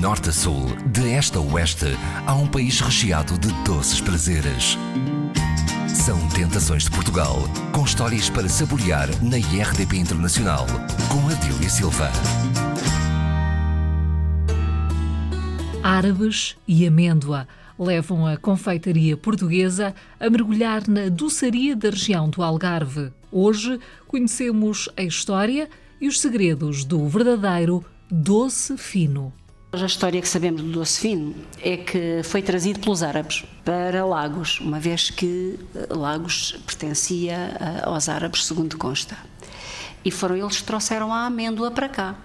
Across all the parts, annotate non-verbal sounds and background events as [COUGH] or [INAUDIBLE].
norte a sul, de este a oeste, há um país recheado de doces prazeres. São Tentações de Portugal, com histórias para saborear na IRDP Internacional, com Adília Silva. Árabes e amêndoa levam a confeitaria portuguesa a mergulhar na doçaria da região do Algarve. Hoje conhecemos a história e os segredos do verdadeiro doce fino. A história que sabemos do doce fino é que foi trazido pelos árabes para Lagos, uma vez que eh, Lagos pertencia eh, aos árabes, segundo consta. E foram eles que trouxeram a amêndoa para cá.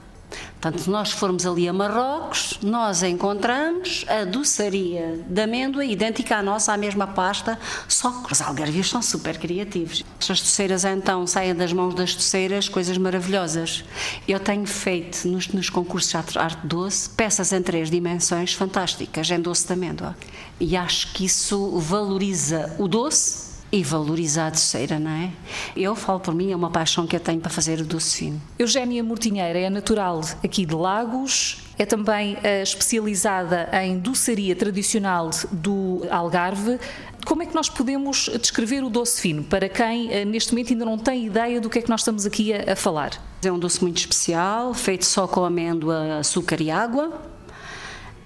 Portanto, se nós formos ali a Marrocos, nós encontramos a doçaria de amêndoa idêntica à nossa, à mesma pasta, só que os algarvios são super criativos. As doceiras então saem das mãos das doceiras coisas maravilhosas. Eu tenho feito nos, nos concursos de arte doce peças em três dimensões fantásticas, em doce de amêndoa. E acho que isso valoriza o doce e valorizar a doceira, não é? Eu falo por mim, é uma paixão que eu tenho para fazer o doce fino. Eugénia Mortinheira é natural aqui de Lagos, é também uh, especializada em doçaria tradicional do Algarve. Como é que nós podemos descrever o doce fino para quem uh, neste momento ainda não tem ideia do que é que nós estamos aqui a, a falar? É um doce muito especial, feito só com amêndoa, açúcar e água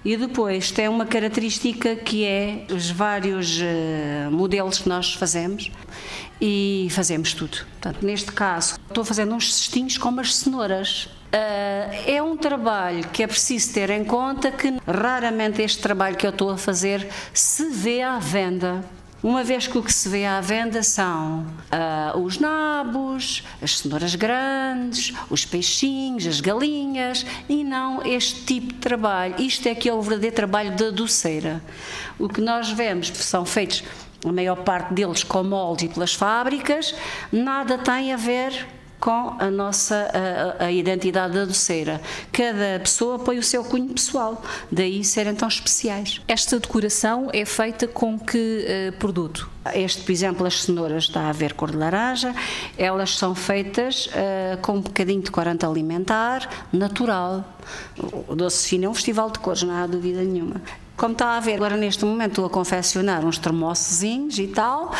e depois tem uma característica que é os vários uh, modelos que nós fazemos e fazemos tudo. Portanto, neste caso, estou fazendo uns cestinhos com umas cenouras. Uh, é um trabalho que é preciso ter em conta que raramente este trabalho que eu estou a fazer se vê à venda. Uma vez que o que se vê à venda são uh, os nabos, as cenouras grandes, os peixinhos, as galinhas e não este tipo de trabalho. Isto é que é o verdadeiro trabalho da doceira. O que nós vemos são feitos, a maior parte deles, com molde e pelas fábricas, nada tem a ver com a nossa a, a, identidade da doceira. Cada pessoa põe o seu cunho pessoal, daí serem tão especiais. Esta decoração é feita com que uh, produto? Este, por exemplo, as cenouras está a ver cor de laranja, elas são feitas uh, com um bocadinho de corante alimentar, natural. O Doce Fino é um festival de cores, não há dúvida nenhuma. Como está a ver, agora neste momento estou a confeccionar uns termossozinhos e tal,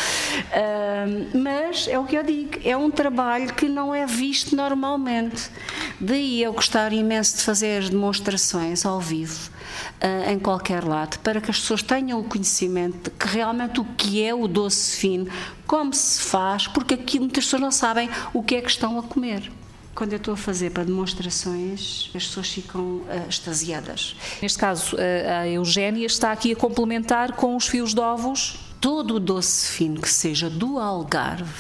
mas é o que eu digo, é um trabalho que não é visto normalmente. Daí eu gostar imenso de fazer demonstrações ao vivo. Uh, em qualquer lado, para que as pessoas tenham o conhecimento de que realmente o que é o doce fino, como se faz, porque aqui muitas pessoas não sabem o que é que estão a comer quando eu estou a fazer para demonstrações, as pessoas ficam uh, extasiadas. Neste caso, a Eugénia está aqui a complementar com os fios de ovos. Todo o doce fino que seja do Algarve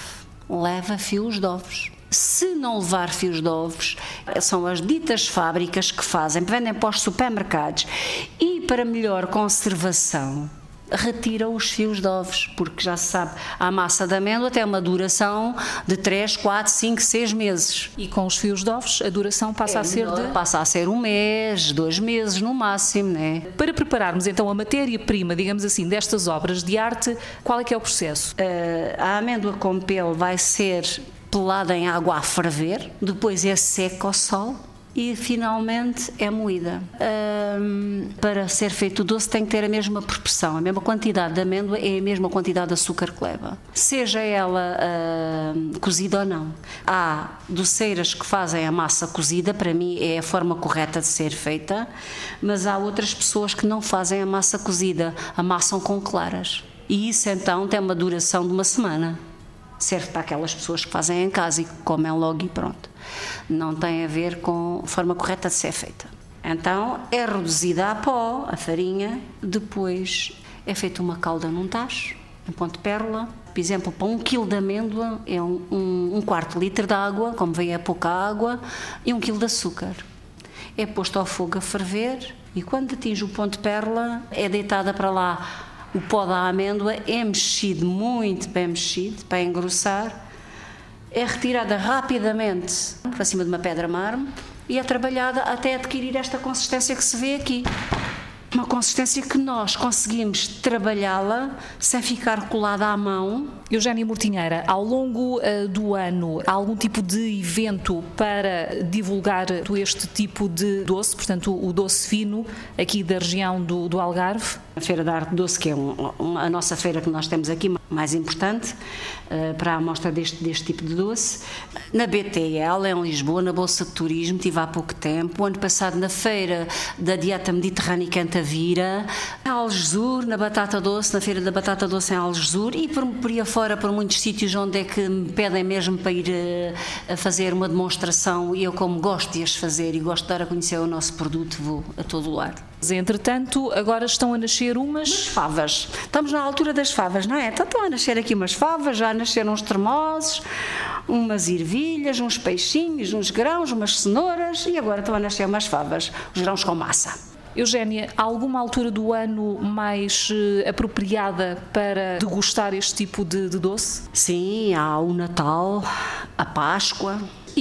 leva fios de ovos. Se não levar fios de ovos, são as ditas fábricas que fazem, vendem para os supermercados. E para melhor conservação, retira os fios de ovos, porque já se sabe, a massa de amêndoa tem uma duração de 3, 4, 5, 6 meses. E com os fios de ovos, a duração passa é a ser de. Passa a ser um mês, dois meses no máximo, né? Para prepararmos então a matéria-prima, digamos assim, destas obras de arte, qual é que é o processo? Uh, a amêndoa com pelo vai ser pelada em água a ferver, depois é seca ao sol e finalmente é moída. Um, para ser feito o doce tem que ter a mesma proporção, a mesma quantidade de amêndoa é a mesma quantidade de açúcar que leva, seja ela uh, cozida ou não. Há doceiras que fazem a massa cozida, para mim é a forma correta de ser feita, mas há outras pessoas que não fazem a massa cozida, amassam com claras. E isso então tem uma duração de uma semana serve para aquelas pessoas que fazem em casa e que comem logo e pronto. Não tem a ver com a forma correta de ser feita. Então é reduzida a pó, a farinha, depois é feita uma calda num tacho, em ponto de pérola. Por exemplo, para um quilo de amêndoa é um, um, um quarto litro de água, como vem é pouca água, e um quilo de açúcar. É posto ao fogo a ferver e quando atinge o ponto de pérola é deitada para lá o pó da amêndoa é mexido, muito bem mexido, para engrossar, é retirada rapidamente para cima de uma pedra mármore e é trabalhada até adquirir esta consistência que se vê aqui. uma consistência que nós conseguimos trabalhá-la sem ficar colada à mão. Eugénia Mortinheira, ao longo uh, do ano, há algum tipo de evento para divulgar este tipo de doce, portanto, o doce fino aqui da região do, do Algarve? A Feira da Arte Doce, que é um, a nossa feira que nós temos aqui, mais importante uh, para a amostra deste, deste tipo de doce. Na BTL, em Lisboa, na Bolsa de Turismo, tive há pouco tempo. O ano passado, na Feira da Dieta Mediterrânea Cantavira, em Algesur, na Batata Doce, na Feira da Batata Doce em Algesur e por, por aí afora, por muitos sítios onde é que me pedem mesmo para ir uh, a fazer uma demonstração e eu, como gosto de as fazer e gosto de dar a conhecer o nosso produto, vou a todo lado. Entretanto, agora estão a nascer umas favas. Estamos na altura das favas, não é? Então estão a nascer aqui umas favas, já nasceram uns termosos, umas ervilhas, uns peixinhos, uns grãos, umas cenouras e agora estão a nascer umas favas, os grãos com massa. Eugénia, há alguma altura do ano mais uh, apropriada para degustar este tipo de, de doce? Sim, há o Natal, a Páscoa,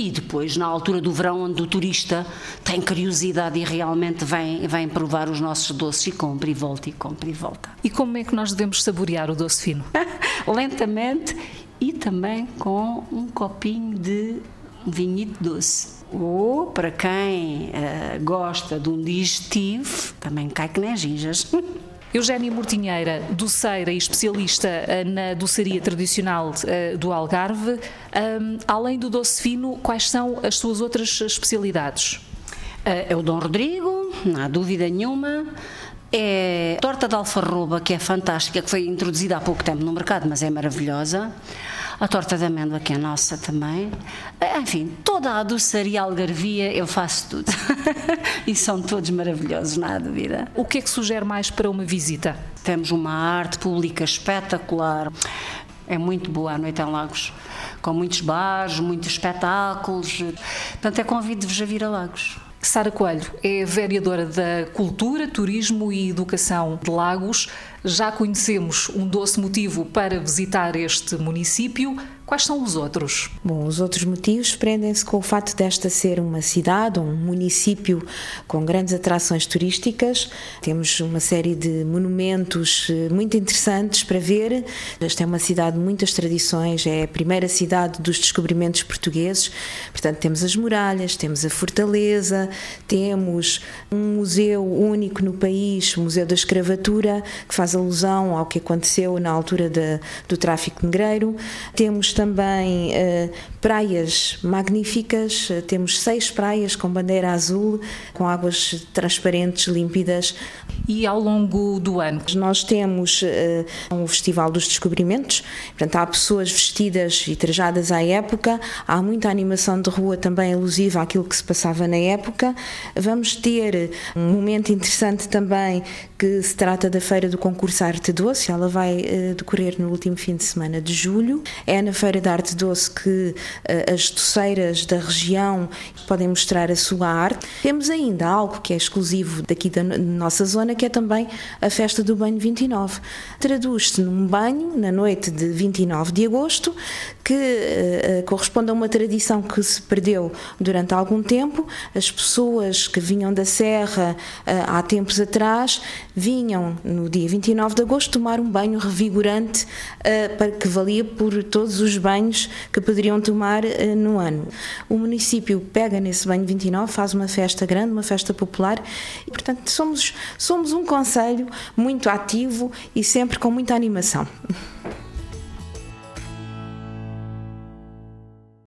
e depois, na altura do verão, onde o turista tem curiosidade e realmente vem, vem provar os nossos doces e compra e volta e compra e volta. E como é que nós devemos saborear o doce fino? [LAUGHS] Lentamente e também com um copinho de vinhito doce. Ou, para quem uh, gosta de um digestivo, também cai que nem ginjas. [LAUGHS] Eugénia Mortinheira, doceira e especialista eh, na doçaria tradicional eh, do Algarve. Além do doce fino, quais são as suas outras especialidades? Eh, é o Dom Rodrigo, não há dúvida nenhuma. É torta de alfarroba, que é fantástica, que foi introduzida há pouco tempo no mercado, mas é maravilhosa a torta de amêndoa que é nossa também. Enfim, toda a doçaria algarvia eu faço tudo. [LAUGHS] e são todos maravilhosos, não há dúvida. O que é que sugere mais para uma visita? Temos uma arte pública espetacular. É muito boa a noite em Lagos, com muitos bares, muitos espetáculos. Portanto, é convido-vos a vir a Lagos. Sara Coelho é vereadora da Cultura, Turismo e Educação de Lagos. Já conhecemos um doce motivo para visitar este município. Quais são os outros? Bom, os outros motivos prendem-se com o fato desta ser uma cidade, um município com grandes atrações turísticas. Temos uma série de monumentos eh, muito interessantes para ver. Esta é uma cidade de muitas tradições, é a primeira cidade dos descobrimentos portugueses. Portanto, temos as muralhas, temos a fortaleza, temos um museu único no país, o Museu da Escravatura, que faz alusão ao que aconteceu na altura de, do tráfico negreiro. Temos também uh, praias magníficas, uh, temos seis praias com bandeira azul, com águas transparentes, límpidas. E ao longo do ano? Nós temos uh, um Festival dos Descobrimentos, portanto, há pessoas vestidas e trajadas à época, há muita animação de rua também alusiva àquilo que se passava na época. Vamos ter um momento interessante também que se trata da Feira do Concurso Arte Doce, ela vai decorrer no último fim de semana de julho. É na Feira Feira de Arte Doce que uh, as doceiras da região podem mostrar a sua arte. Temos ainda algo que é exclusivo daqui da nossa zona, que é também a festa do banho 29. Traduz-se num banho na noite de 29 de agosto, que uh, corresponde a uma tradição que se perdeu durante algum tempo. As pessoas que vinham da Serra uh, há tempos atrás vinham no dia 29 de agosto tomar um banho revigorante para que valia por todos os banhos que poderiam tomar uh, no ano. O município pega nesse banho 29, faz uma festa grande, uma festa popular e, portanto, somos, somos um conselho muito ativo e sempre com muita animação.